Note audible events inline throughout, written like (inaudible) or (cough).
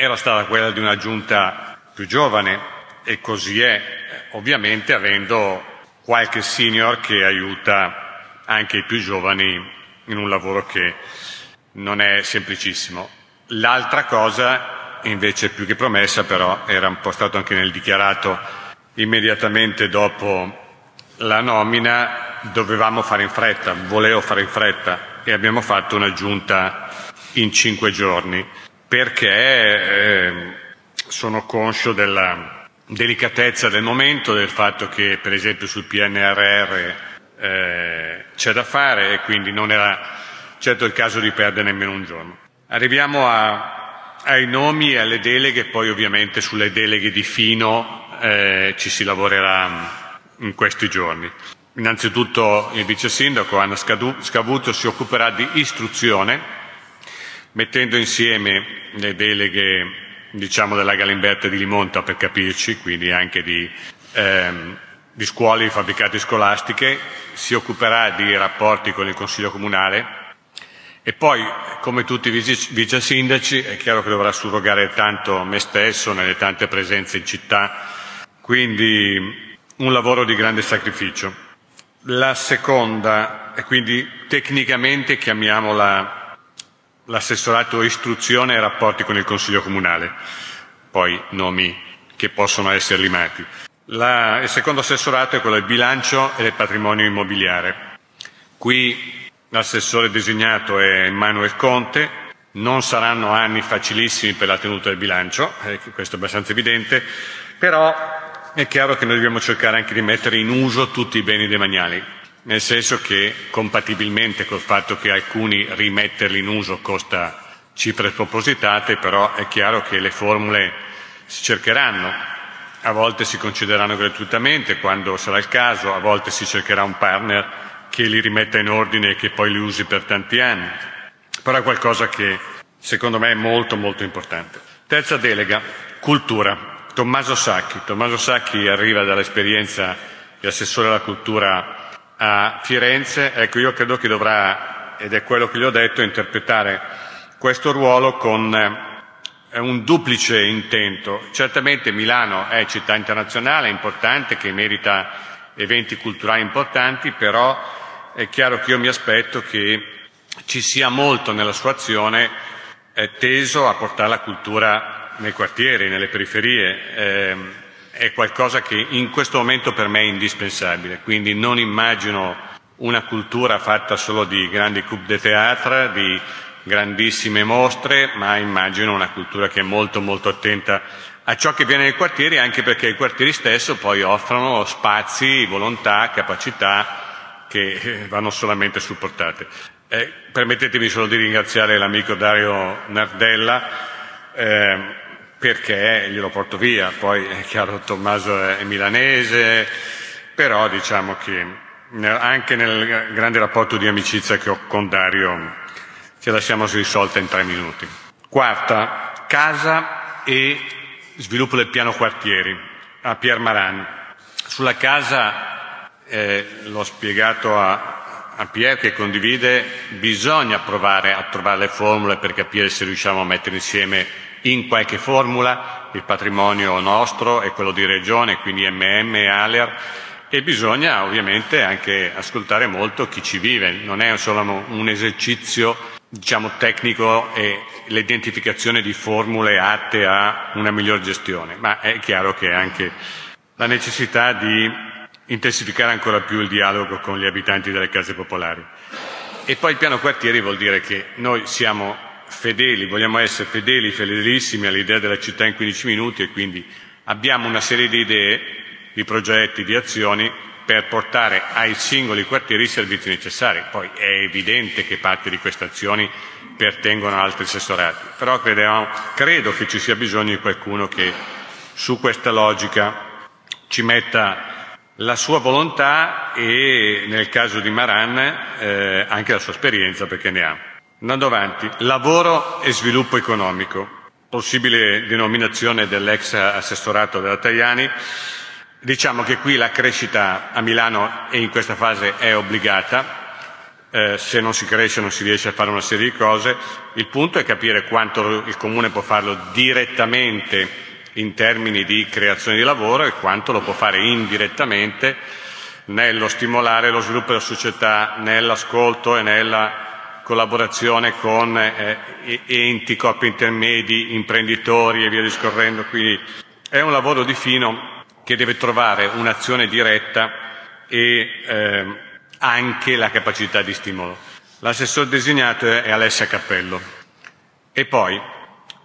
era stata quella di una giunta più giovane e così è, ovviamente avendo qualche senior che aiuta anche i più giovani in un lavoro che non è semplicissimo. L'altra cosa, invece più che promessa, però era un po' stato anche nel dichiarato immediatamente dopo la nomina, dovevamo fare in fretta, volevo fare in fretta e abbiamo fatto una giunta in cinque giorni perché eh, sono conscio della delicatezza del momento, del fatto che per esempio sul PNRR eh, c'è da fare e quindi non era certo il caso di perdere nemmeno un giorno. Arriviamo a, ai nomi e alle deleghe, poi ovviamente sulle deleghe di fino eh, ci si lavorerà in questi giorni. Innanzitutto il vice sindaco Anna Scavuto si occuperà di istruzione mettendo insieme le deleghe diciamo, della Galimberta di Limonta per capirci, quindi anche di, ehm, di scuole di fabbricati scolastiche, si occuperà di rapporti con il Consiglio Comunale e poi, come tutti i vice sindaci, è chiaro che dovrà surrogare tanto me stesso nelle tante presenze in città, quindi un lavoro di grande sacrificio. La seconda, e quindi tecnicamente chiamiamola l'assessorato istruzione e rapporti con il Consiglio Comunale, poi nomi che possono essere limati. La, il secondo assessorato è quello del bilancio e del patrimonio immobiliare. Qui l'assessore designato è Emanuele Conte, non saranno anni facilissimi per la tenuta del bilancio, eh, questo è abbastanza evidente, però è chiaro che noi dobbiamo cercare anche di mettere in uso tutti i beni demaniali nel senso che compatibilmente col fatto che alcuni rimetterli in uso costa cifre spropositate, però è chiaro che le formule si cercheranno, a volte si concederanno gratuitamente quando sarà il caso, a volte si cercherà un partner che li rimetta in ordine e che poi li usi per tanti anni, però è qualcosa che secondo me è molto molto importante. Terza delega, cultura. Tommaso Sacchi. Tommaso Sacchi arriva dall'esperienza di assessore alla cultura a Firenze, ecco io credo che dovrà, ed è quello che gli ho detto, interpretare questo ruolo con eh, un duplice intento. Certamente Milano è città internazionale importante che merita eventi culturali importanti, però è chiaro che io mi aspetto che ci sia molto nella sua azione eh, teso a portare la cultura nei quartieri, nelle periferie. Eh, è qualcosa che in questo momento per me è indispensabile, quindi non immagino una cultura fatta solo di grandi coupe de théâtre, di grandissime mostre, ma immagino una cultura che è molto molto attenta a ciò che viene nei quartieri, anche perché i quartieri stesso poi offrono spazi, volontà, capacità che eh, vanno solamente supportate. Eh, permettetemi solo di ringraziare l'amico Dario Nardella. Eh, perché glielo porto via. Poi è chiaro Tommaso è milanese, però diciamo che anche nel grande rapporto di amicizia che ho con Dario ce la siamo risolta in tre minuti. Quarta, casa e sviluppo del piano quartieri a Pier Maran. Sulla casa, eh, l'ho spiegato a, a Pier che condivide, bisogna provare a trovare le formule per capire se riusciamo a mettere insieme in qualche formula il patrimonio nostro e quello di regione, quindi MM e ALER, e bisogna ovviamente anche ascoltare molto chi ci vive, non è solo un esercizio diciamo, tecnico e l'identificazione di formule atte a una miglior gestione, ma è chiaro che anche la necessità di intensificare ancora più il dialogo con gli abitanti delle case popolari. E poi il piano quartieri vuol dire che noi siamo fedeli, vogliamo essere fedeli, fedelissimi all'idea della città in 15 minuti e quindi abbiamo una serie di idee, di progetti, di azioni per portare ai singoli quartieri i servizi necessari. Poi è evidente che parte di queste azioni pertengono ad altri assessorati, però crediamo, credo che ci sia bisogno di qualcuno che su questa logica ci metta la sua volontà e nel caso di Maran eh, anche la sua esperienza perché ne ha. Andando avanti, lavoro e sviluppo economico, possibile denominazione dell'ex assessorato della Tajani. Diciamo che qui la crescita a Milano e in questa fase è obbligata, eh, se non si cresce non si riesce a fare una serie di cose. Il punto è capire quanto il Comune può farlo direttamente in termini di creazione di lavoro e quanto lo può fare indirettamente nello stimolare lo sviluppo della società, nell'ascolto e nella collaborazione con eh, enti, corpi intermedi, imprenditori e via discorrendo. Quindi è un lavoro di fino che deve trovare un'azione diretta e eh, anche la capacità di stimolo. L'assessore designato è Alessia Cappello. E poi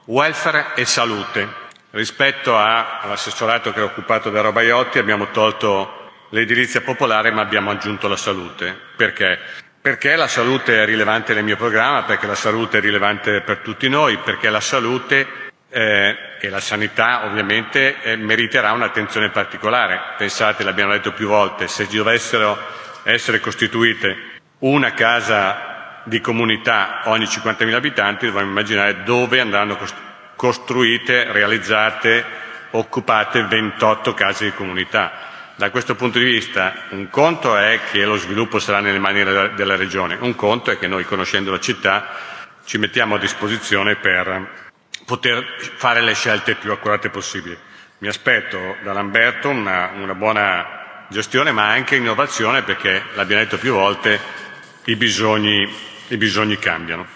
welfare e salute. Rispetto all'assessorato che è occupato da Robaiotti abbiamo tolto l'edilizia popolare ma abbiamo aggiunto la salute. Perché? Perché la salute è rilevante nel mio programma, perché la salute è rilevante per tutti noi, perché la salute eh, e la sanità ovviamente eh, meriterà un'attenzione particolare. Pensate, l'abbiamo detto più volte, se dovessero essere costituite una casa di comunità ogni 50.000 abitanti, dovremmo immaginare dove andranno costruite costruite, realizzate, occupate 28 case di comunità. Da questo punto di vista un conto è che lo sviluppo sarà nelle mani della Regione, un conto è che noi conoscendo la città ci mettiamo a disposizione per poter fare le scelte più accurate possibili. Mi aspetto da Lamberto una, una buona gestione ma anche innovazione perché, l'abbiamo detto più volte, i bisogni, i bisogni cambiano.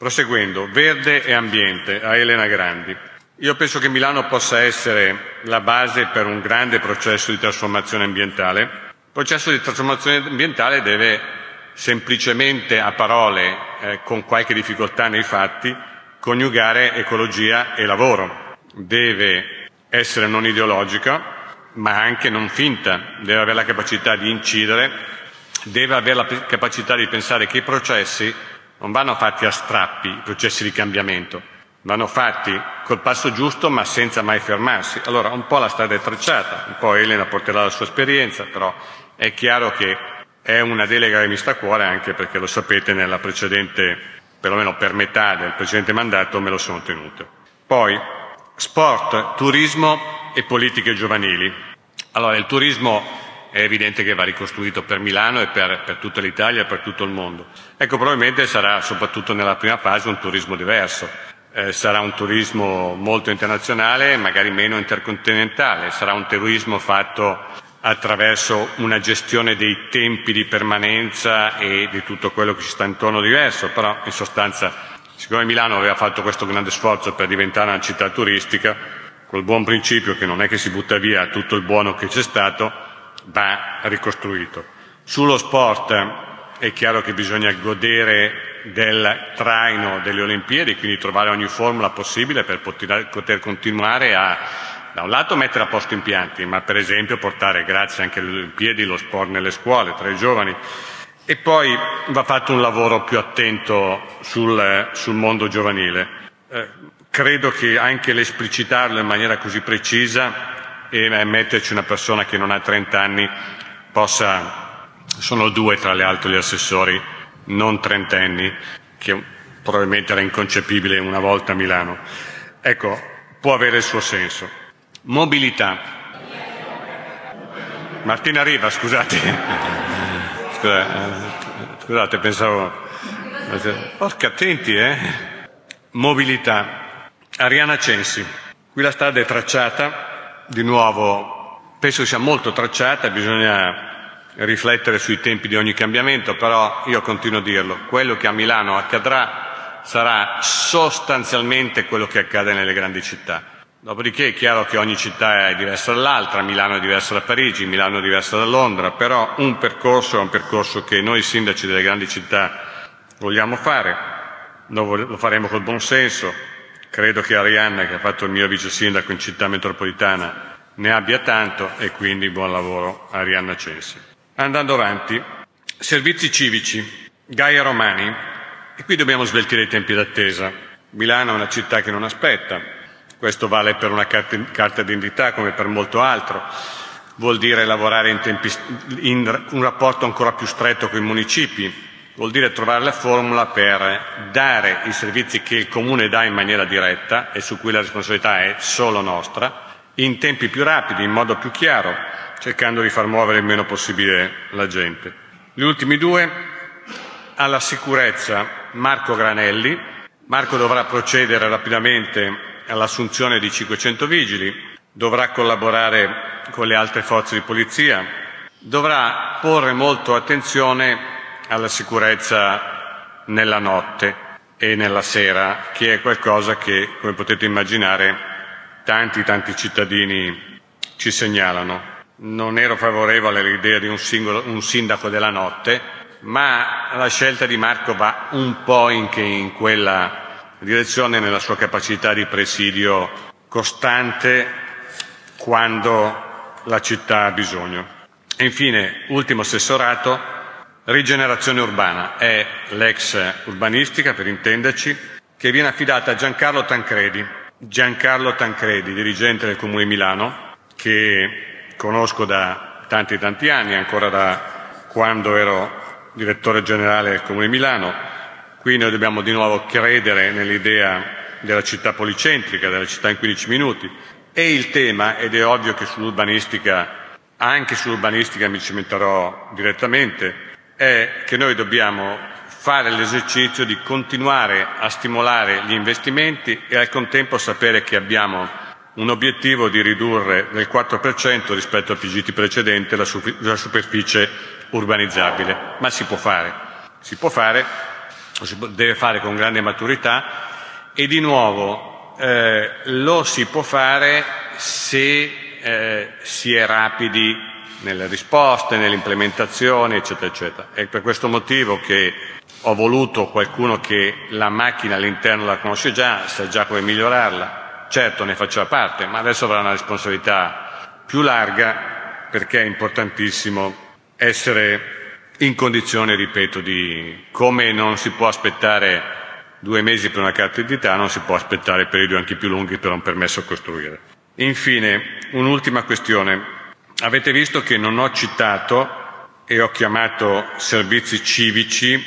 Proseguendo, verde e ambiente, a Elena Grandi. Io penso che Milano possa essere la base per un grande processo di trasformazione ambientale. Il processo di trasformazione ambientale deve semplicemente, a parole, eh, con qualche difficoltà nei fatti, coniugare ecologia e lavoro. Deve essere non ideologica, ma anche non finta. Deve avere la capacità di incidere, deve avere la capacità di pensare che i processi non vanno fatti a strappi i processi di cambiamento, vanno fatti col passo giusto ma senza mai fermarsi. Allora un po' la strada è tracciata, un po' Elena porterà la sua esperienza, però è chiaro che è una delega che mi sta a cuore anche perché lo sapete nella precedente, perlomeno per metà del precedente mandato me lo sono tenuto. Poi sport, turismo e politiche giovanili. Allora il turismo è evidente che va ricostruito per Milano e per, per tutta l'Italia e per tutto il mondo. Ecco, probabilmente sarà soprattutto nella prima fase un turismo diverso. Eh, sarà un turismo molto internazionale, magari meno intercontinentale, sarà un turismo fatto attraverso una gestione dei tempi di permanenza e di tutto quello che ci sta intorno diverso, però in sostanza, siccome Milano aveva fatto questo grande sforzo per diventare una città turistica, col buon principio che non è che si butta via tutto il buono che c'è stato, va ricostruito. Sullo sport è chiaro che bisogna godere del traino delle Olimpiadi, quindi trovare ogni formula possibile per poter continuare a, da un lato, mettere a posto impianti, ma per esempio portare, grazie anche alle Olimpiadi, lo sport nelle scuole, tra i giovani. E poi va fatto un lavoro più attento sul, sul mondo giovanile. Eh, credo che anche l'esplicitarlo in maniera così precisa e metterci una persona che non ha 30 anni possa, sono due tra le altre gli assessori non trentenni, che probabilmente era inconcepibile una volta a Milano. Ecco, può avere il suo senso. Mobilità. Martina Riva, scusate. (laughs) Scusate, eh, scusate pensavo... Porca, attenti, eh? Mobilità. Ariana Censi. Qui la strada è tracciata, di nuovo penso sia molto tracciata, bisogna riflettere sui tempi di ogni cambiamento, però io continuo a dirlo, quello che a Milano accadrà sarà sostanzialmente quello che accade nelle grandi città. Dopodiché è chiaro che ogni città è diversa dall'altra, Milano è diversa da Parigi, Milano è diversa da Londra, però un percorso è un percorso che noi sindaci delle grandi città vogliamo fare, lo faremo col buon senso, Credo che Arianna, che ha fatto il mio vice sindaco in città metropolitana, ne abbia tanto e quindi buon lavoro a Arianna Censi. Andando avanti, servizi civici, Gaia Romani, e qui dobbiamo sveltire i tempi d'attesa. Milano è una città che non aspetta, questo vale per una carta, d'identità come per molto altro, vuol dire lavorare in, tempi, in un rapporto ancora più stretto con i municipi, vuol dire trovare la formula per dare i servizi che il Comune dà in maniera diretta e su cui la responsabilità è solo nostra, in tempi più rapidi, in modo più chiaro, cercando di far muovere il meno possibile la gente. Gli ultimi due, alla sicurezza Marco Granelli. Marco dovrà procedere rapidamente all'assunzione di 500 vigili, dovrà collaborare con le altre forze di polizia, dovrà porre molto attenzione alla sicurezza nella notte e nella sera, che è qualcosa che, come potete immaginare, tanti tanti cittadini ci segnalano. Non ero favorevole all'idea di un, singolo, un sindaco della notte, ma la scelta di Marco va un po' in, in quella direzione nella sua capacità di presidio costante quando la città ha bisogno. E infine, ultimo assessorato, Rigenerazione urbana è l'ex urbanistica, per intenderci, che viene affidata a Giancarlo Tancredi. Giancarlo Tancredi, dirigente del Comune di Milano, che conosco da tanti tanti anni, ancora da quando ero direttore generale del Comune di Milano. Qui noi dobbiamo di nuovo credere nell'idea della città policentrica, della città in 15 minuti. E il tema, ed è ovvio che sull'urbanistica, anche sull'urbanistica mi cimenterò direttamente, è che noi dobbiamo fare l'esercizio di continuare a stimolare gli investimenti e al contempo sapere che abbiamo un obiettivo di ridurre del 4% rispetto al PGT precedente la, la superficie urbanizzabile. Ma si può fare, si può fare, si deve fare con grande maturità e di nuovo eh, lo si può fare se eh, si è rapidi nelle risposte, nell'implementazione, eccetera, eccetera. È per questo motivo che ho voluto qualcuno che la macchina all'interno la conosce già, sa già come migliorarla. Certo ne faceva parte, ma adesso avrà una responsabilità più larga perché è importantissimo essere in condizione, ripeto, di come non si può aspettare due mesi per una carta d'identità, non si può aspettare periodi anche più lunghi per un permesso a costruire. Infine, un'ultima questione. Avete visto che non ho citato e ho chiamato servizi civici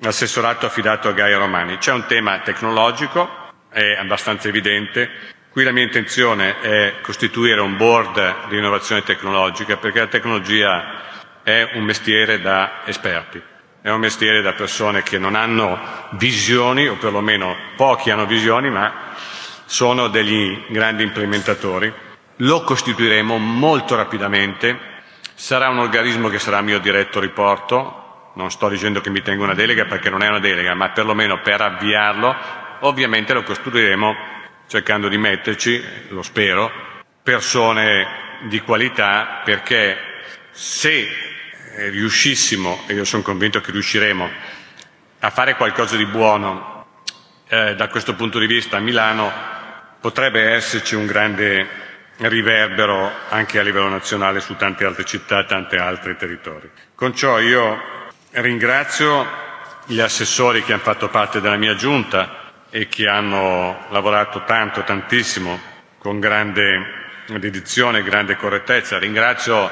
l'assessorato affidato a Gaia Romani. C'è un tema tecnologico, è abbastanza evidente. Qui la mia intenzione è costituire un board di innovazione tecnologica perché la tecnologia è un mestiere da esperti, è un mestiere da persone che non hanno visioni, o perlomeno pochi hanno visioni, ma sono degli grandi implementatori lo costituiremo molto rapidamente, sarà un organismo che sarà mio diretto riporto, non sto dicendo che mi tengo una delega perché non è una delega, ma perlomeno per avviarlo, ovviamente lo costruiremo cercando di metterci, lo spero, persone di qualità perché se riuscissimo, e io sono convinto che riusciremo, a fare qualcosa di buono eh, da questo punto di vista a Milano, potrebbe esserci un grande riverbero anche a livello nazionale su tante altre città, tanti altri territori. Con ciò io ringrazio gli assessori che hanno fatto parte della mia giunta e che hanno lavorato tanto, tantissimo, con grande dedizione e grande correttezza. Ringrazio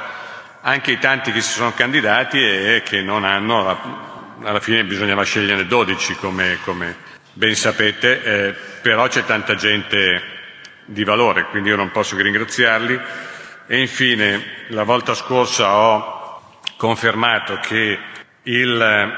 anche i tanti che si sono candidati e che non hanno, alla fine bisognava sceglierne 12 come, come ben sapete, eh, però c'è tanta gente di valore, quindi io non posso che ringraziarli. E infine, la volta scorsa ho confermato che il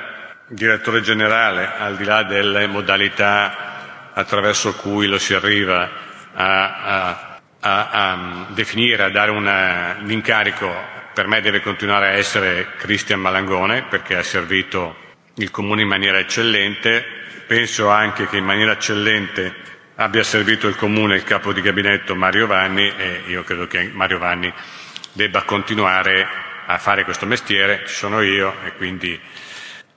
direttore generale, al di là delle modalità attraverso cui lo si arriva a, a, a, a definire, a dare una, l'incarico, per me deve continuare a essere Cristian Malangone, perché ha servito il Comune in maniera eccellente. Penso anche che in maniera eccellente abbia servito il Comune il capo di gabinetto Mario Vanni e io credo che Mario Vanni debba continuare a fare questo mestiere, ci sono io e quindi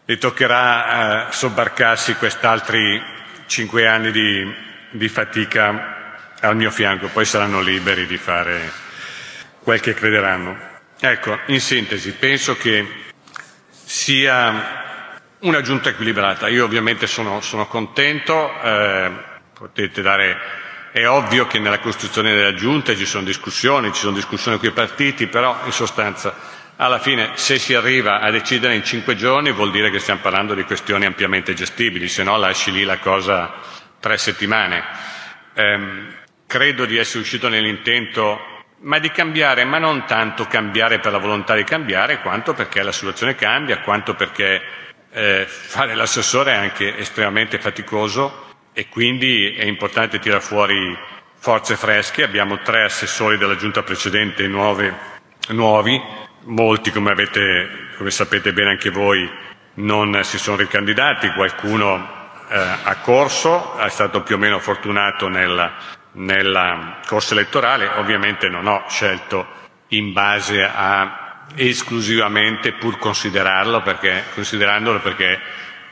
gli toccherà eh, sobbarcarsi quest'altri cinque anni di, di fatica al mio fianco, poi saranno liberi di fare quel che crederanno. Ecco, in sintesi, penso che sia una giunta equilibrata. Io ovviamente sono, sono contento. Eh, dare è ovvio che nella costruzione della giunta ci sono discussioni, ci sono discussioni con i partiti, però in sostanza alla fine se si arriva a decidere in cinque giorni vuol dire che stiamo parlando di questioni ampiamente gestibili, se no lasci lì la cosa tre settimane. Ehm, credo di essere uscito nell'intento ma di cambiare, ma non tanto cambiare per la volontà di cambiare, quanto perché la situazione cambia, quanto perché eh, fare l'assessore è anche estremamente faticoso e quindi è importante tirare fuori forze fresche. Abbiamo tre assessori della giunta precedente nuove, nuovi, molti come, avete, come sapete bene anche voi non si sono ricandidati, qualcuno eh, ha corso, è stato più o meno fortunato nella, nella corsa elettorale, ovviamente non ho scelto in base a esclusivamente pur considerarlo perché, considerandolo perché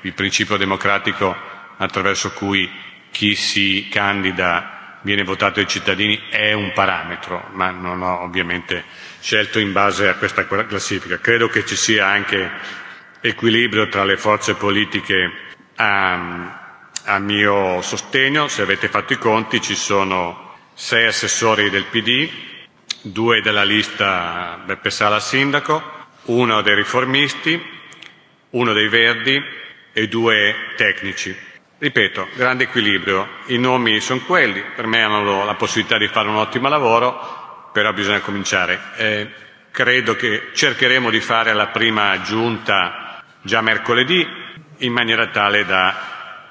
il principio democratico attraverso cui chi si candida viene votato dai cittadini è un parametro, ma non ho ovviamente scelto in base a questa classifica. Credo che ci sia anche equilibrio tra le forze politiche a, a mio sostegno. Se avete fatto i conti ci sono sei assessori del PD, due della lista Beppe Sala sindaco, uno dei riformisti, uno dei verdi e due tecnici. Ripeto, grande equilibrio, i nomi sono quelli, per me hanno la possibilità di fare un ottimo lavoro, però bisogna cominciare. Eh, credo che cercheremo di fare la prima giunta già mercoledì in maniera tale da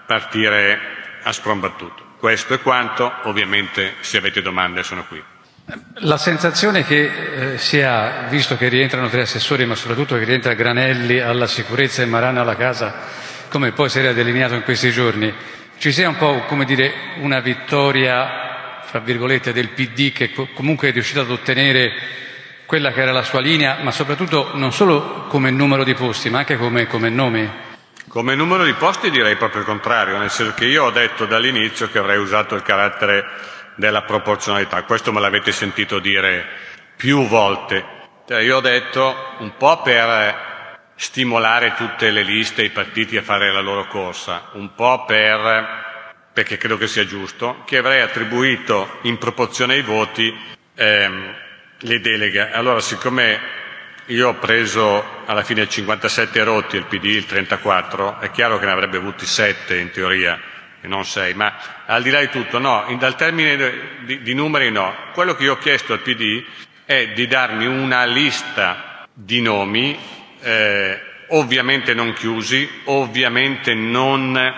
partire a sprombattuto. Questo è quanto, ovviamente se avete domande sono qui. La sensazione che eh, si ha, visto che rientrano tre assessori, ma soprattutto che rientra Granelli alla sicurezza e Marana alla casa, come poi si era delineato in questi giorni, ci sia un po' come dire una vittoria, fra virgolette, del PD che co- comunque è riuscito ad ottenere quella che era la sua linea, ma soprattutto non solo come numero di posti, ma anche come, come nomi. Come numero di posti direi proprio il contrario, nel senso che io ho detto dall'inizio che avrei usato il carattere della proporzionalità. Questo me l'avete sentito dire più volte. Cioè, io ho detto un po' per stimolare tutte le liste e i partiti a fare la loro corsa, un po' per, perché credo che sia giusto, che avrei attribuito in proporzione ai voti ehm, le deleghe. Allora, siccome io ho preso alla fine 57 rotti il PD il 34, è chiaro che ne avrebbe avuti 7 in teoria e non sei, ma al di là di tutto, no, dal termine di, di numeri no. Quello che io ho chiesto al PD è di darmi una lista di nomi, eh, ovviamente non chiusi, ovviamente non,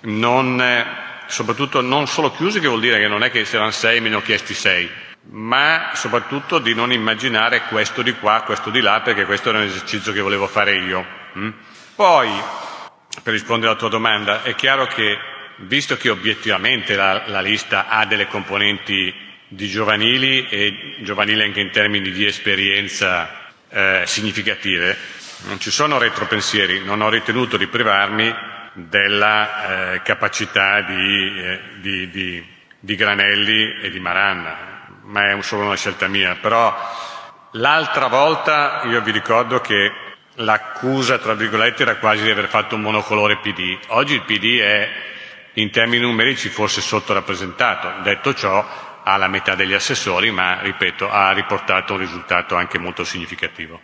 non, soprattutto non solo chiusi, che vuol dire che non è che se erano sei me ne ho chiesti sei, ma soprattutto di non immaginare questo di qua, questo di là, perché questo era un esercizio che volevo fare io. Mm? Poi, per rispondere alla tua domanda, è chiaro che visto che obiettivamente la, la lista ha delle componenti di giovanili e giovanili anche in termini di esperienza eh, significative, non ci sono retropensieri, non ho ritenuto di privarmi della eh, capacità di, eh, di, di, di, Granelli e di Maranna, ma è solo una scelta mia. Però l'altra volta io vi ricordo che l'accusa, tra virgolette, era quasi di aver fatto un monocolore PD. Oggi il PD è in termini numerici forse sottorappresentato. Detto ciò, ha la metà degli assessori, ma ripeto, ha riportato un risultato anche molto significativo.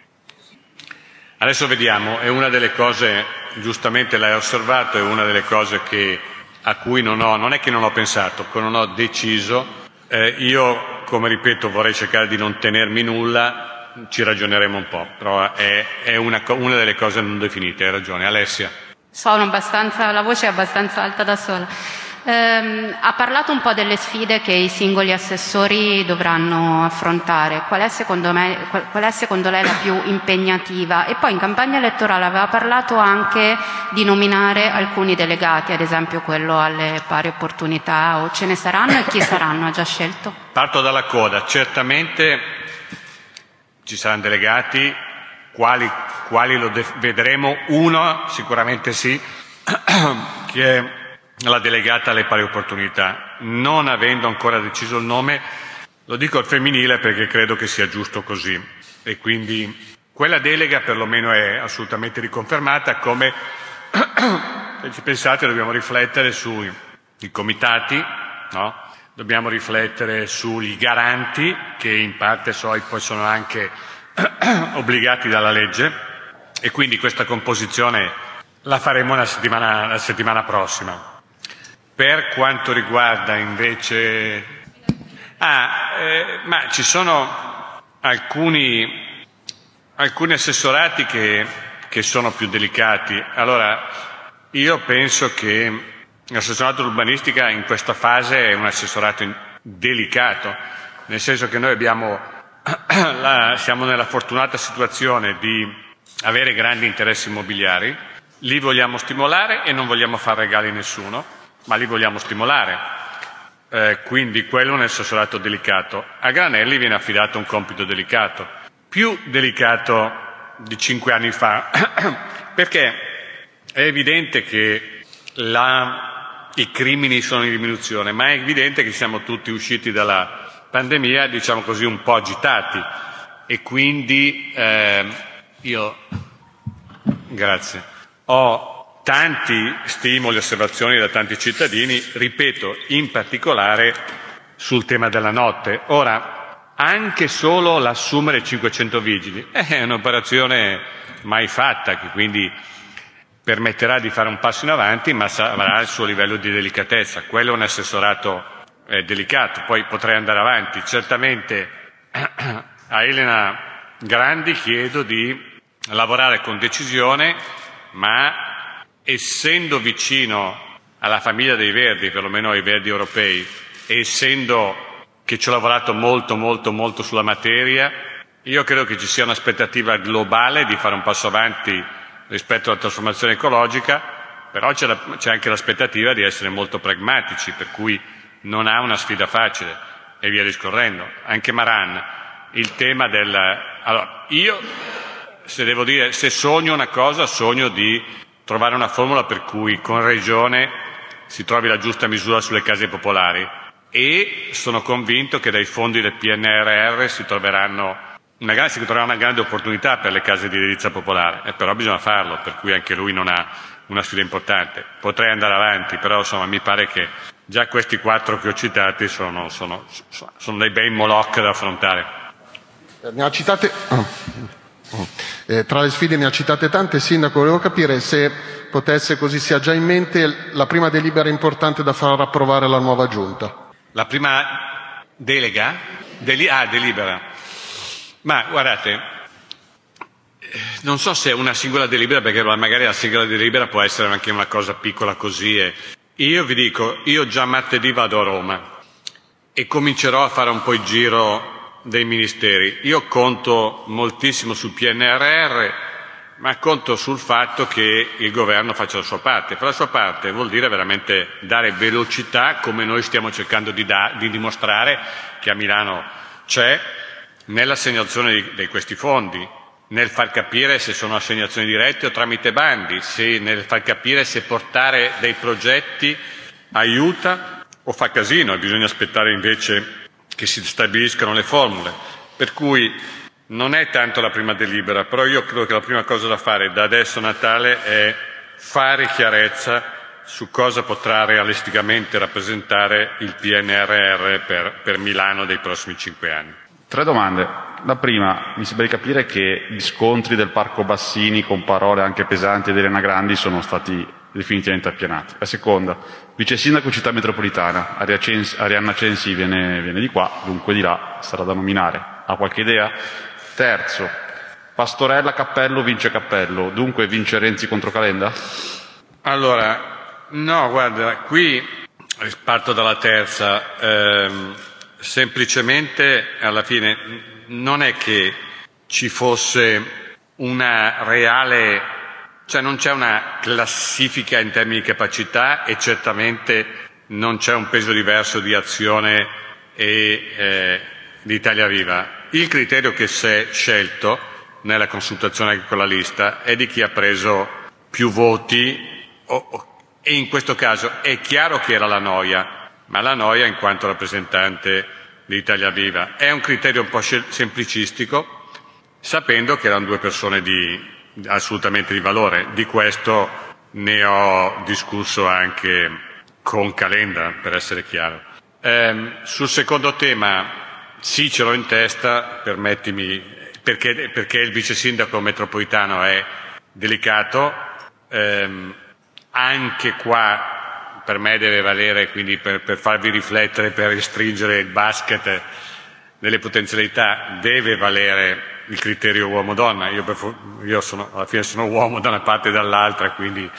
Adesso vediamo, è una delle cose, giustamente l'hai osservato, è una delle cose che, a cui non ho, non è che non ho pensato, che non ho deciso. Eh, io, come ripeto, vorrei cercare di non tenermi nulla, ci ragioneremo un po', però è, è una, una delle cose non definite, hai ragione. Alessia. Sono abbastanza, la voce è abbastanza alta da sola. Eh, ha parlato un po' delle sfide che i singoli assessori dovranno affrontare. Qual è, secondo me, qual è secondo lei la più impegnativa? E poi in campagna elettorale aveva parlato anche di nominare alcuni delegati, ad esempio quello alle pari opportunità, o ce ne saranno e chi saranno? Ha già scelto? Parto dalla coda. Certamente ci saranno delegati quali, quali lo vedremo. Uno, sicuramente sì, (clears throat) che la delegata alle pari opportunità. Non avendo ancora deciso il nome, lo dico al femminile perché credo che sia giusto così. E quindi quella delega perlomeno è assolutamente riconfermata come, (clears throat) se ci pensate, dobbiamo riflettere sui comitati, no? dobbiamo riflettere sugli garanti, che in parte so, poi sono anche (clears throat) obbligati dalla legge e quindi questa composizione la faremo la settimana, la settimana prossima. Per quanto riguarda invece... Ah, eh, ma ci sono alcuni, alcuni assessorati che che sono più delicati. Allora, io penso che l'assessorato urbanistica in questa fase è un assessorato delicato, nel senso che noi abbiamo, (clears throat) la, siamo nella fortunata situazione di avere grandi interessi immobiliari, li vogliamo stimolare e non vogliamo fare regali a nessuno, ma li vogliamo stimolare. Eh, quindi quello un assessorato delicato. A Granelli viene affidato un compito delicato, più delicato di cinque anni fa, (clears throat) perché è evidente che la, i crimini sono in diminuzione, ma è evidente che siamo tutti usciti dalla pandemia, diciamo così, un po' agitati e quindi eh, io grazie, ho tanti stimoli e osservazioni da tanti cittadini, ripeto, in particolare sul tema della notte. Ora, anche solo l'assumere 500 vigili (laughs) è un'operazione mai fatta, che quindi permetterà di fare un passo in avanti, ma avrà il suo livello di delicatezza. Quello è un assessorato eh, delicato, poi potrei andare avanti. Certamente (clears throat) a Elena Grandi chiedo di lavorare con decisione, ma essendo vicino alla famiglia dei Verdi, perlomeno ai Verdi europei, e essendo che ci ho lavorato molto, molto, molto sulla materia, io credo che ci sia un'aspettativa globale di fare un passo avanti rispetto alla trasformazione ecologica, però c'è, la, c'è anche l'aspettativa di essere molto pragmatici, per cui non ha una sfida facile e via discorrendo. Anche Maran, il tema del... Allora, io se devo dire, se sogno una cosa, sogno di trovare una formula per cui con Regione si trovi la giusta misura sulle case popolari e sono convinto che dai fondi del PNRR si, una, si troverà una grande opportunità per le case di edilizia popolare, eh, però bisogna farlo, per cui anche lui non ha una sfida importante. Potrei andare avanti, però insomma, mi pare che già questi quattro che ho citati sono, sono, sono dei bei moloch da affrontare. Ne ha citate... Eh, tra le sfide ne ha citate tante, Sindaco, volevo capire se potesse, così sia già in mente, la prima delibera importante da far approvare alla nuova Giunta. La prima delega? Deli- ah, delibera. Ma guardate, eh, non so se è una singola delibera, perché magari la singola delibera può essere anche una cosa piccola così. E io vi dico, io già martedì vado a Roma e comincerò a fare un po' il giro dei ministeri. Io conto moltissimo sul PNRR, ma conto sul fatto che il governo faccia la sua parte. Fare la sua parte vuol dire veramente dare velocità, come noi stiamo cercando di, da, di dimostrare che a Milano c'è, nell'assegnazione di, di, questi fondi, nel far capire se sono assegnazioni dirette o tramite bandi, nel far capire se portare dei progetti aiuta o fa casino e bisogna aspettare invece che si stabiliscano le formule. Per cui non è tanto la prima delibera, però io credo che la prima cosa da fare da adesso a Natale è fare chiarezza su cosa potrà realisticamente rappresentare il PNRR per, per Milano dei prossimi cinque anni. Tre domande. La prima, mi sembra di capire che gli scontri del Parco Bassini con parole anche pesanti ed Elena Grandi sono stati definitivamente appianati. La seconda, vice sindaco città metropolitana, Arianna Censi viene, viene di qua, dunque di là sarà da nominare. Ha qualche idea? Terzo, Pastorella Cappello vince Cappello, dunque vince Renzi contro Calenda? Allora, no, guarda, qui parto dalla terza, ehm, semplicemente alla fine non è che ci fosse una reale cioè non c'è una classifica in termini di capacità e certamente non c'è un peso diverso di azione e eh, di Italia Viva. Il criterio che si è scelto nella consultazione con la lista è di chi ha preso più voti e in questo caso è chiaro che era la Noia, ma la Noia in quanto rappresentante di Italia Viva. È un criterio un po' semplicistico, sapendo che erano due persone di, assolutamente di valore. Di questo ne ho discusso anche con Calenda, per essere chiaro. Eh, sul secondo tema, sì, ce l'ho in testa, permettimi, perché, perché il vice sindaco metropolitano è delicato. Eh, anche qua per me deve valere, quindi per, per farvi riflettere, per restringere il basket delle potenzialità, deve valere il criterio uomo-donna, io, io sono, alla fine sono uomo da una parte e dall'altra, quindi...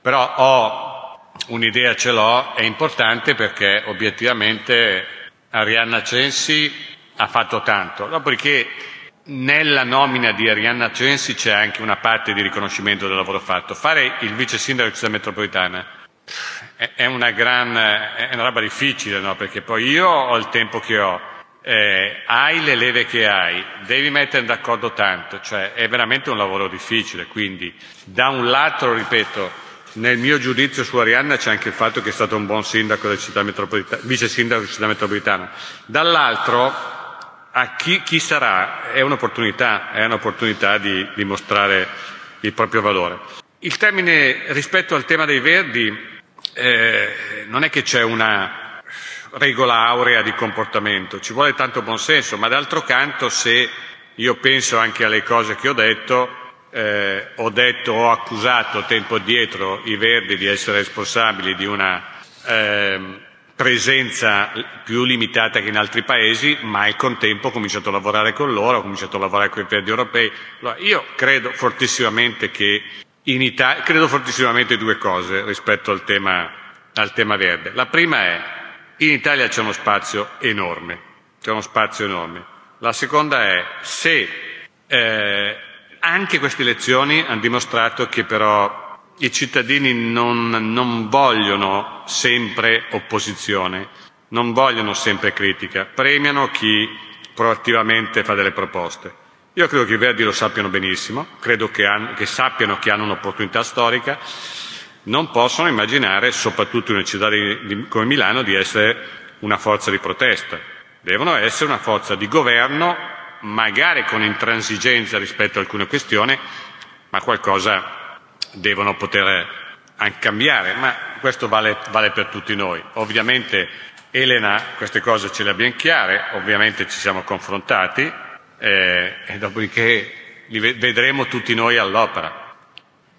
però ho un'idea, ce l'ho, è importante perché obiettivamente Arianna Censi ha fatto tanto, dopodiché nella nomina di Arianna Censi c'è anche una parte di riconoscimento del lavoro fatto. Fare il vice sindaco di città metropolitana è una, gran, è una roba difficile, no? perché poi io ho il tempo che ho, eh, hai le leve che hai, devi mettere d'accordo tanto, cioè è veramente un lavoro difficile. Quindi, da un lato, ripeto, nel mio giudizio su Arianna c'è anche il fatto che è stato un buon sindaco della città metropolitana, vice sindaco della città metropolitana. Dall'altro, a chi, chi sarà è un'opportunità, è un'opportunità di dimostrare il proprio valore. Il termine rispetto al tema dei verdi eh, non è che c'è una regola aurea di comportamento, ci vuole tanto buonsenso, ma d'altro canto se io penso anche alle cose che ho detto, eh, ho detto, ho accusato tempo addietro i Verdi di essere responsabili di una eh, presenza più limitata che in altri paesi, ma al contempo ho cominciato a lavorare con loro, ho cominciato a lavorare con i Verdi europei. Allora, io credo fortissimamente che in Italia, credo fortissimamente due cose rispetto al tema, al tema verde. La prima è in Italia c'è uno spazio enorme, c'è uno spazio enorme. La seconda è se eh, anche queste elezioni hanno dimostrato che però i cittadini non, non vogliono sempre opposizione, non vogliono sempre critica, premiano chi proattivamente fa delle proposte. Io credo che i Verdi lo sappiano benissimo, credo che, hanno, che sappiano che hanno un'opportunità storica, non possono immaginare, soprattutto in una città di, come Milano, di essere una forza di protesta. Devono essere una forza di governo, magari con intransigenza rispetto a alcune questioni, ma qualcosa devono poter anche cambiare. Ma questo vale, vale per tutti noi. Ovviamente Elena queste cose ce le abbiamo chiare, ovviamente ci siamo confrontati, eh, e dopodiché li vedremo tutti noi all'opera.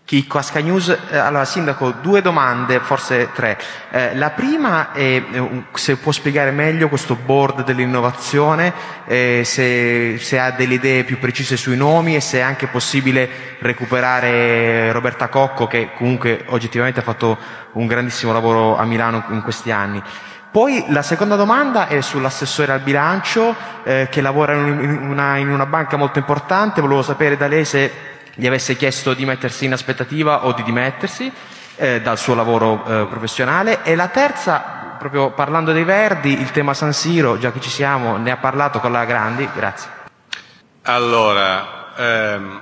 Chicco Asca News, eh, allora Sindaco, due domande, forse tre. Eh, la prima è eh, se può spiegare meglio questo board dell'innovazione, eh, se, se, ha delle idee più precise sui nomi e se è anche possibile recuperare Roberta Cocco che comunque oggettivamente ha fatto un grandissimo lavoro a Milano in questi anni. Poi la seconda domanda è sull'assessore al bilancio che lavora in una, in una banca molto importante, volevo sapere da lei se gli avesse chiesto di mettersi in aspettativa o di dimettersi eh, dal suo lavoro eh, professionale. E la terza, proprio parlando dei Verdi, il tema San Siro, già che ci siamo, ne ha parlato con la Grandi. Grazie. Allora, ehm,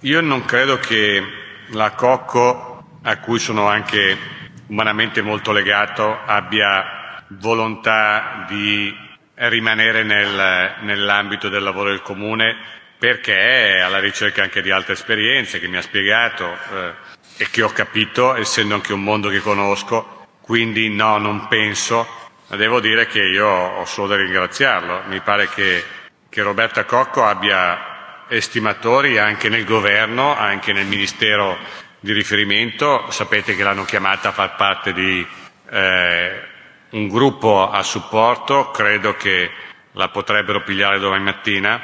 io non credo che la Cocco, a cui sono anche umanamente molto legato, abbia volontà di rimanere nel, nell'ambito del lavoro del comune perché è alla ricerca anche di altre esperienze che mi ha spiegato eh, e che ho capito, essendo anche un mondo che conosco, quindi no, non penso, ma devo dire che io ho solo da ringraziarlo. Mi pare che, che Roberta Cocco abbia estimatori anche nel governo, anche nel ministero di riferimento, sapete che l'hanno chiamata a far parte di eh, un gruppo a supporto, credo che la potrebbero pigliare domani mattina,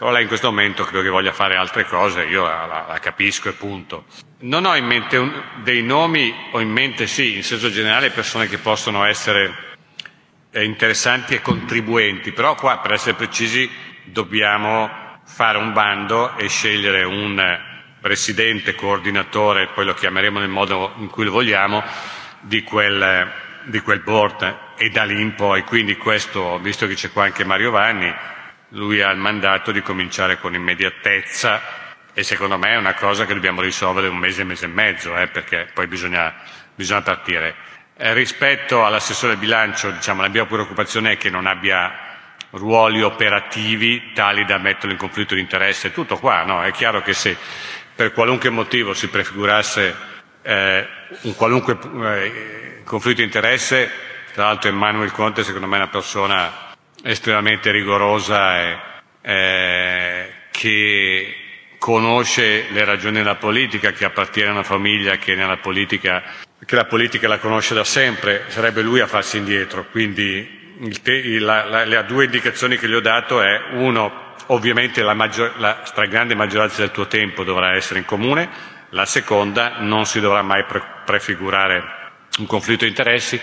però lei in questo momento credo che voglia fare altre cose, io la, la, capisco e punto. Non ho in mente un, dei nomi, ho in mente sì, in senso generale, persone che possono essere eh, interessanti e contribuenti, però qua per essere precisi dobbiamo fare un bando e scegliere un presidente, coordinatore, poi lo chiameremo nel modo in cui lo vogliamo, di quel di quel board e da lì in poi, quindi questo, visto che c'è qua anche Mario Vanni, lui ha il mandato di cominciare con immediatezza e secondo me è una cosa che dobbiamo risolvere un mese, mese e mezzo, eh, perché poi bisogna, bisogna partire. Eh, rispetto all'assessore bilancio, diciamo, la mia preoccupazione è che non abbia ruoli operativi tali da metterlo in conflitto di interesse. Tutto qua, no? È chiaro che se per qualunque motivo si prefigurasse eh, un qualunque eh, conflitto di interesse, tra l'altro Emmanuel Conte secondo me è una persona estremamente rigorosa e eh, che conosce le ragioni della politica, che appartiene a una famiglia che, politica, che la politica la conosce da sempre, sarebbe lui a farsi indietro. Quindi te, la, la, le due indicazioni che gli ho dato è uno, ovviamente la, maggior, la stragrande maggioranza del tuo tempo dovrà essere in comune, la seconda non si dovrà mai pre- prefigurare un conflitto di interessi.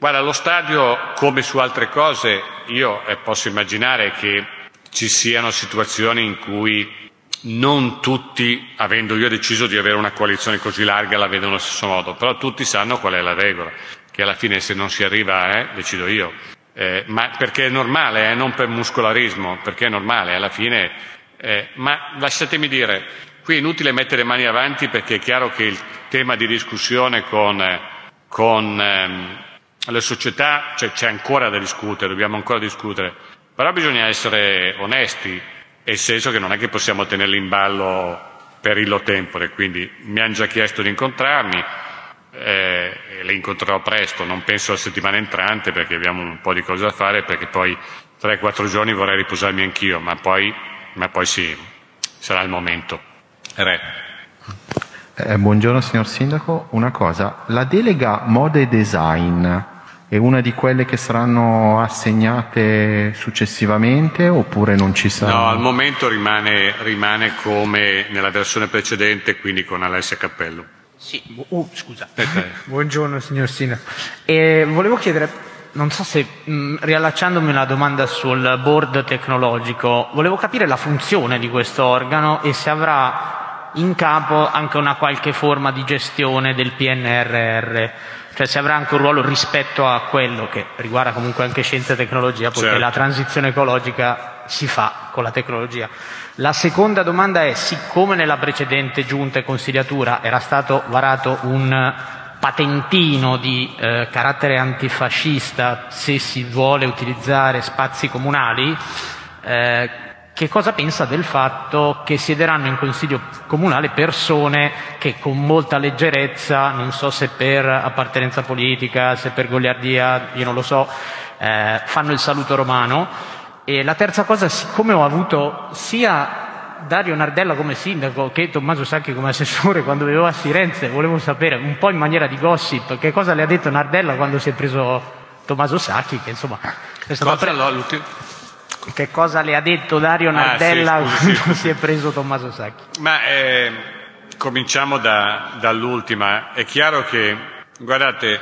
Guarda, allo stadio, come su altre cose, io eh, posso immaginare che ci siano situazioni in cui non tutti, avendo io deciso di avere una coalizione così larga, la vedono allo stesso modo, però tutti sanno qual è la regola, che alla fine se non si arriva, eh, decido io. Eh, ma perché è normale, eh, non per muscolarismo, perché è normale, alla fine. Eh, ma lasciatemi dire, qui è inutile mettere mani avanti perché è chiaro che il tema di discussione con, con ehm, le società cioè, c'è ancora da discutere, dobbiamo ancora discutere, però bisogna essere onesti nel senso che non è che possiamo tenerli in ballo per illo tempore, quindi mi hanno già chiesto di incontrarmi, eh, le incontrerò presto, non penso la settimana entrante perché abbiamo un po' di cose da fare, perché poi 3-4 giorni vorrei riposarmi anch'io, ma poi, ma poi sì, sarà il momento. Re. Eh, buongiorno signor Sindaco, una cosa, la delega moda e design è una di quelle che saranno assegnate successivamente oppure non ci sarà? No, al momento rimane, rimane come nella versione precedente, quindi con Alessia Cappello. Sì, uh, scusa. (laughs) Buongiorno signor Sindaco. E volevo chiedere, non so se mh, riallacciandomi alla domanda sul board tecnologico, volevo capire la funzione di questo organo e se avrà in capo anche una qualche forma di gestione del PNRR cioè se avrà anche un ruolo rispetto a quello che riguarda comunque anche scienza e tecnologia, poiché certo. la transizione ecologica si fa con la tecnologia. La seconda domanda è, siccome nella precedente giunta e consigliatura era stato varato un patentino di eh, carattere antifascista se si vuole utilizzare spazi comunali, eh, che cosa pensa del fatto che siederanno in consiglio comunale persone che con molta leggerezza, non so se per appartenenza politica, se per goliardia, io non lo so, eh, fanno il saluto romano. E la terza cosa, siccome ho avuto sia Dario Nardella come sindaco che Tommaso Sacchi come assessore quando vivevo a Firenze, volevo sapere un po' in maniera di gossip che cosa le ha detto Nardella quando si è preso Tommaso Sacchi, che insomma è stato cosa, pre- che cosa le ha detto Dario Nardella ah, sì, scusi, quando si è preso Tommaso Sacchi? Ma eh, cominciamo da, dall'ultima. È chiaro che, guardate,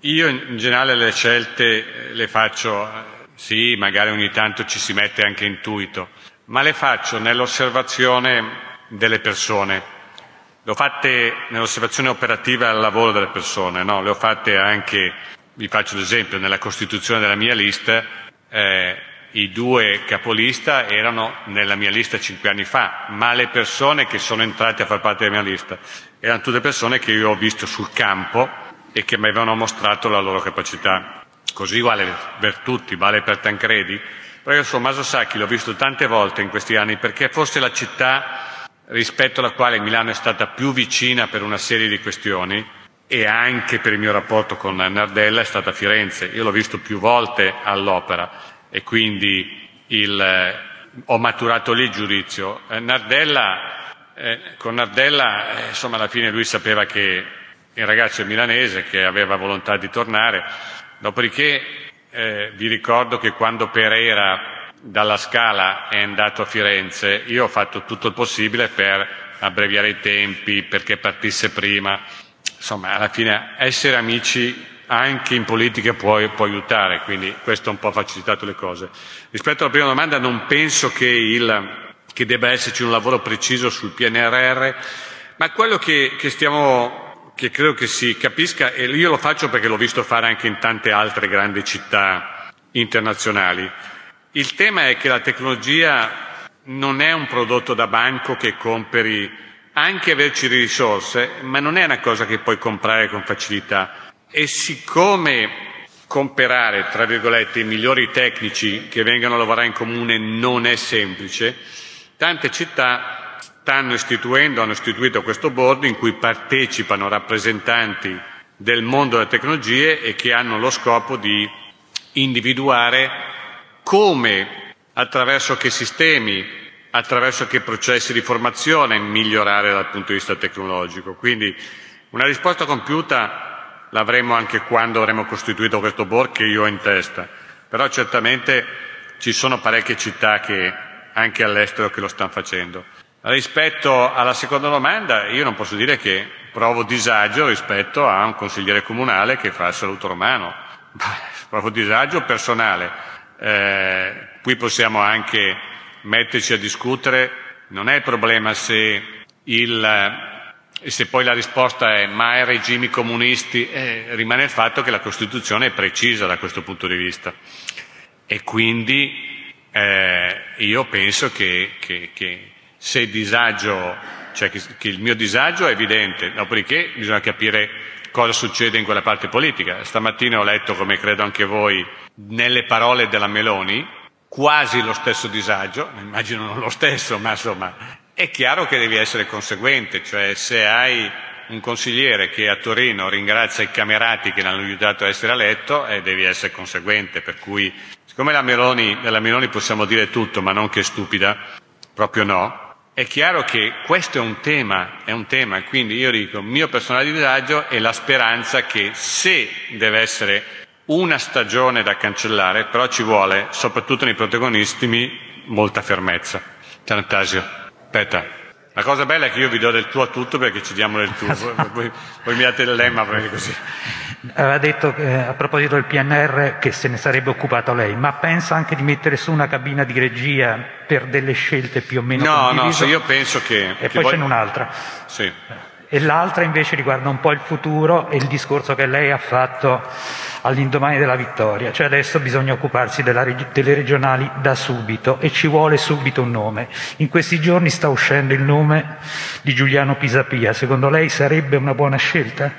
io in generale le scelte le faccio, sì, magari ogni tanto ci si mette anche intuito, ma le faccio nell'osservazione delle persone. Le ho fatte nell'osservazione operativa al lavoro delle persone, no? le ho fatte anche, vi faccio l'esempio, nella costituzione della mia lista. Eh, i due capolista erano nella mia lista cinque anni fa, ma le persone che sono entrate a far parte della mia lista erano tutte persone che io ho visto sul campo e che mi avevano mostrato la loro capacità. Così vale per tutti, vale per Tancredi. Però io Maso Sacchi l'ho visto tante volte in questi anni perché forse la città rispetto alla quale Milano è stata più vicina per una serie di questioni e anche per il mio rapporto con Nardella è stata Firenze. Io l'ho visto più volte all'opera e quindi il, eh, ho maturato lì il giudizio. Eh, Nardella, eh, con Nardella, eh, insomma, alla fine lui sapeva che il ragazzo è milanese, che aveva volontà di tornare. Dopodiché eh, vi ricordo che quando Pereira dalla Scala è andato a Firenze, io ho fatto tutto il possibile per abbreviare i tempi, perché partisse prima. Insomma, alla fine essere amici anche in politica può, può, aiutare, quindi questo ha un po' facilitato le cose. Rispetto alla prima domanda non penso che, il, che debba esserci un lavoro preciso sul PNRR, ma quello che, che, stiamo, che credo che si capisca, e io lo faccio perché l'ho visto fare anche in tante altre grandi città internazionali, il tema è che la tecnologia non è un prodotto da banco che compri, anche averci risorse, ma non è una cosa che puoi comprare con facilità e siccome comperare, tra virgolette, i migliori tecnici che vengano a lavorare in comune non è semplice, tante città stanno istituendo, hanno istituito questo board in cui partecipano rappresentanti del mondo delle tecnologie e che hanno lo scopo di individuare come, attraverso che sistemi, attraverso che processi di formazione migliorare dal punto di vista tecnologico. Quindi una risposta compiuta l'avremo anche quando avremo costituito questo board che io ho in testa, però certamente ci sono parecchie città che anche all'estero che lo stanno facendo. Rispetto alla seconda domanda, io non posso dire che provo disagio rispetto a un consigliere comunale che fa il saluto romano. (laughs) provo disagio personale. Eh, qui possiamo anche metterci a discutere, non è il problema se, il, se poi la risposta è mai regimi comunisti, eh, rimane il fatto che la Costituzione è precisa da questo punto di vista. E quindi eh, io penso che, che, che se disagio, cioè che, che il mio disagio è evidente, dopodiché bisogna capire cosa succede in quella parte politica. Stamattina ho letto, come credo anche voi, nelle parole della Meloni, quasi lo stesso disagio, immagino non lo stesso, ma insomma, è chiaro che devi essere conseguente, cioè se hai un consigliere che a Torino ringrazia i camerati che l'hanno aiutato a essere eletto, eh, devi essere conseguente, per cui siccome la Meloni, della Meloni possiamo dire tutto, ma non che è stupida, proprio no, è chiaro che questo è un tema, è un tema, quindi io dico, il mio personale disagio è la speranza che se deve essere una stagione da cancellare, però ci vuole, soprattutto nei protagonisti, molta fermezza. Giannatasio, aspetta. La cosa bella è che io vi do del tuo a tutto perché ci diamo del tuo, (laughs) voi, voi mi date il lemma, così aveva detto eh, a proposito del PNR che se ne sarebbe occupato lei, ma pensa anche di mettere su una cabina di regia per delle scelte più o meno No, no, se io penso che... E che poi voi... c'è un'altra. Sì. E l'altra invece riguarda un po' il futuro e il discorso che lei ha fatto all'indomani della vittoria, cioè adesso bisogna occuparsi reg- delle regionali da subito e ci vuole subito un nome. In questi giorni sta uscendo il nome di Giuliano Pisapia, secondo lei sarebbe una buona scelta?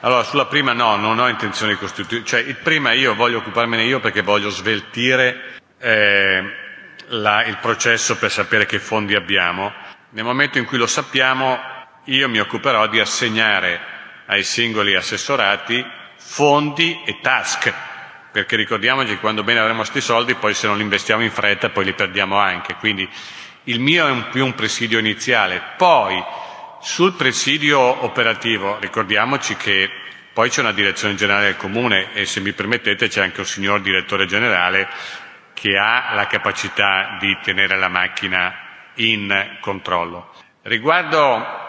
Allora, sulla prima no, non ho intenzione di costituire, cioè il prima io voglio occuparmene io perché voglio sveltire eh, la, il processo per sapere che fondi abbiamo. Nel momento in cui lo sappiamo io mi occuperò di assegnare ai singoli assessorati fondi e task, perché ricordiamoci che quando bene avremo questi soldi poi se non li investiamo in fretta poi li perdiamo anche, quindi il mio è un, più un presidio iniziale. Poi sul presidio operativo ricordiamoci che poi c'è una direzione generale del comune e se mi permettete c'è anche un signor direttore generale che ha la capacità di tenere la macchina in controllo. Riguardo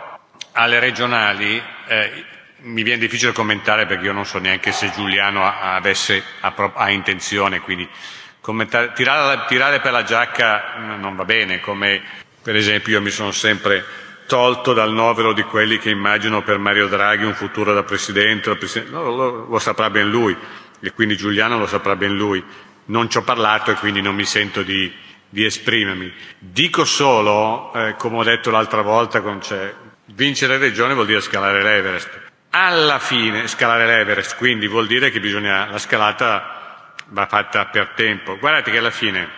alle regionali, eh, mi viene difficile commentare perché io non so neanche se Giuliano avesse, ha, ha intenzione, quindi tirare, tirare per la giacca non va bene, come per esempio io mi sono sempre tolto dal novero di quelli che immagino per Mario Draghi un futuro da Presidente, presidente. No, lo, lo, saprà ben lui e quindi Giuliano lo saprà ben lui. Non ci ho parlato e quindi non mi sento di, di esprimermi. Dico solo, eh, come ho detto l'altra volta, cioè, vincere regione vuol dire scalare l'Everest. Alla fine, scalare l'Everest, quindi vuol dire che bisogna, la scalata va fatta per tempo. Guardate che alla fine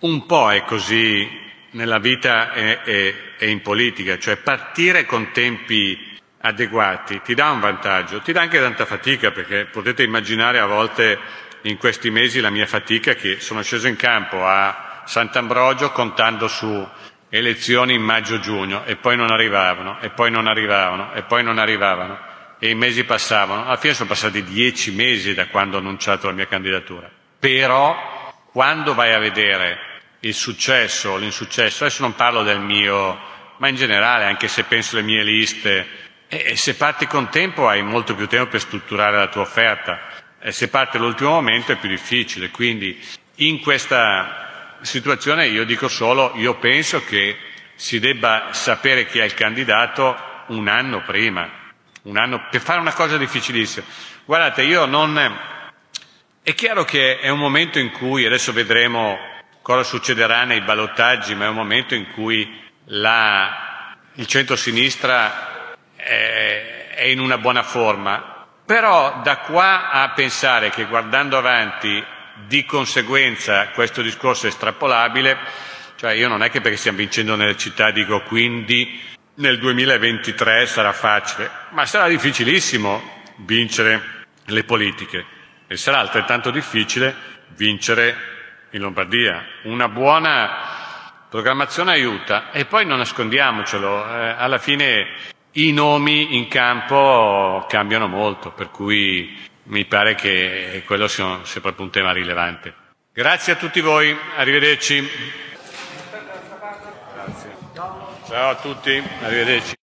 un po' è così nella vita e, e, e in politica, cioè partire con tempi adeguati ti dà un vantaggio, ti dà anche tanta fatica perché potete immaginare a volte in questi mesi la mia fatica che sono sceso in campo a Sant'Ambrogio contando su elezioni in maggio-giugno e poi non arrivavano e poi non arrivavano e poi non arrivavano e i mesi passavano. Alla fine sono passati dieci mesi da quando ho annunciato la mia candidatura. Però quando vai a vedere il successo o l'insuccesso, adesso non parlo del mio, ma in generale, anche se penso alle mie liste, e se parti con tempo hai molto più tempo per strutturare la tua offerta, e se parti all'ultimo momento è più difficile. Quindi in questa situazione io dico solo, io penso che si debba sapere chi è il candidato un anno prima, un anno, per fare una cosa difficilissima. Guardate, io non... È chiaro che è un momento in cui, adesso vedremo cosa succederà nei ballottaggi, ma è un momento in cui la, il centro-sinistra è, è in una buona forma. Però da qua a pensare che guardando avanti di conseguenza questo discorso è estrapolabile, cioè io non è che perché stiamo vincendo nelle città dico quindi nel 2023 sarà facile, ma sarà difficilissimo vincere le politiche e sarà altrettanto difficile vincere in Lombardia. Una buona programmazione aiuta e poi non nascondiamocelo, eh, alla fine i nomi in campo cambiano molto, per cui mi pare che quello sia sempre un tema rilevante. Grazie a tutti voi, arrivederci. Ciao a tutti, arrivederci.